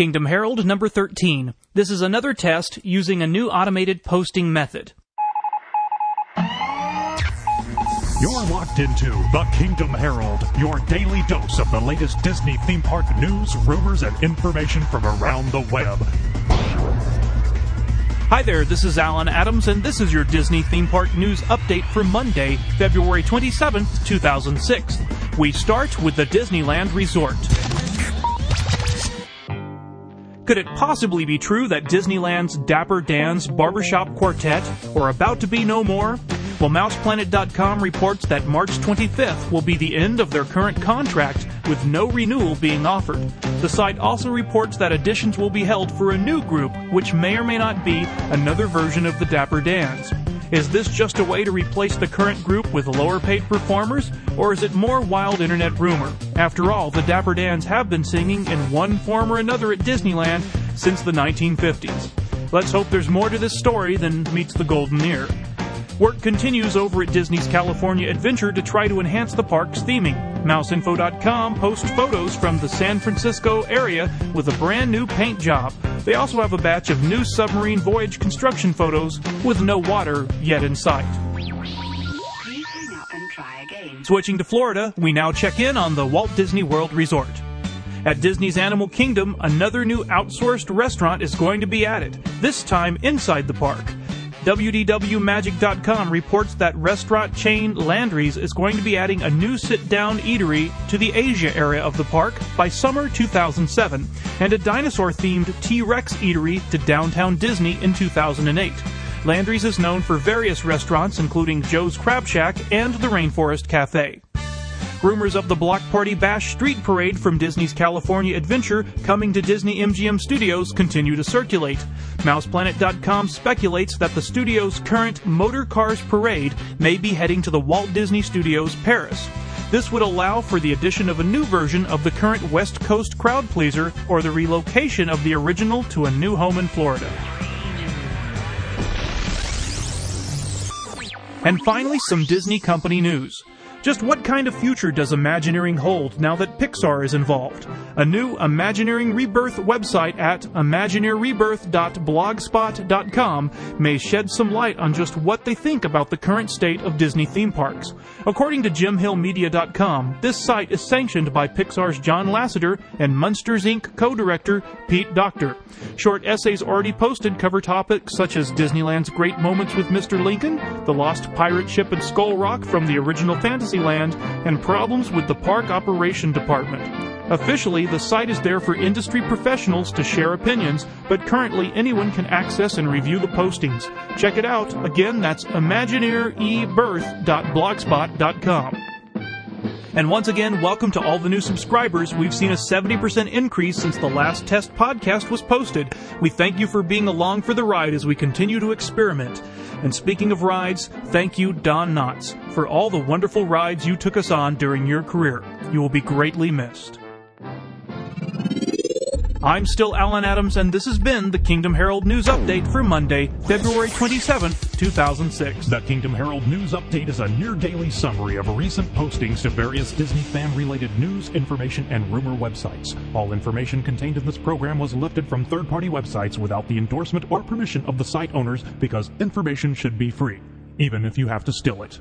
Kingdom Herald number 13. This is another test using a new automated posting method. You're locked into the Kingdom Herald, your daily dose of the latest Disney theme park news, rumors, and information from around the web. Hi there, this is Alan Adams, and this is your Disney theme park news update for Monday, February 27th, 2006. We start with the Disneyland Resort. Could it possibly be true that Disneyland's Dapper Dan's barbershop quartet are about to be no more? Well, MousePlanet.com reports that March 25th will be the end of their current contract with no renewal being offered. The site also reports that auditions will be held for a new group, which may or may not be another version of the Dapper Dans. Is this just a way to replace the current group with lower paid performers, or is it more wild internet rumor? After all, the Dapper Dans have been singing in one form or another at Disneyland since the 1950s. Let's hope there's more to this story than meets the golden ear. Work continues over at Disney's California Adventure to try to enhance the park's theming. MouseInfo.com posts photos from the San Francisco area with a brand new paint job. They also have a batch of new submarine voyage construction photos with no water yet in sight. Switching to Florida, we now check in on the Walt Disney World Resort. At Disney's Animal Kingdom, another new outsourced restaurant is going to be added, this time inside the park. WDWMagic.com reports that restaurant chain Landry's is going to be adding a new sit down eatery to the Asia area of the park by summer 2007 and a dinosaur themed T Rex eatery to downtown Disney in 2008. Landry's is known for various restaurants, including Joe's Crab Shack and the Rainforest Cafe. Rumors of the Block Party Bash Street Parade from Disney's California Adventure coming to Disney MGM Studios continue to circulate. MousePlanet.com speculates that the studio's current Motor Cars Parade may be heading to the Walt Disney Studios Paris. This would allow for the addition of a new version of the current West Coast crowd pleaser or the relocation of the original to a new home in Florida. And finally, some Disney company news. Just what kind of future does Imagineering hold now that Pixar is involved? A new Imagineering Rebirth website at imagineeringrebirth.blogspot.com may shed some light on just what they think about the current state of Disney theme parks. According to JimHillMedia.com, this site is sanctioned by Pixar's John Lasseter and Monsters Inc. co-director Pete Docter. Short essays already posted cover topics such as Disneyland's great moments with Mr. Lincoln, the lost pirate ship and Skull Rock from the original Fantasyland, and problems with the park operation department. Officially, the site is there for industry professionals to share opinions, but currently anyone can access and review the postings. Check it out. Again, that's imagineerebirth.blogspot.com. And once again, welcome to all the new subscribers. We've seen a 70% increase since the last test podcast was posted. We thank you for being along for the ride as we continue to experiment. And speaking of rides, thank you, Don Knotts, for all the wonderful rides you took us on during your career. You will be greatly missed. I'm still Alan Adams, and this has been the Kingdom Herald News Update for Monday, February 27, 2006. The Kingdom Herald News Update is a near daily summary of recent postings to various Disney fan related news, information, and rumor websites. All information contained in this program was lifted from third party websites without the endorsement or permission of the site owners because information should be free, even if you have to steal it.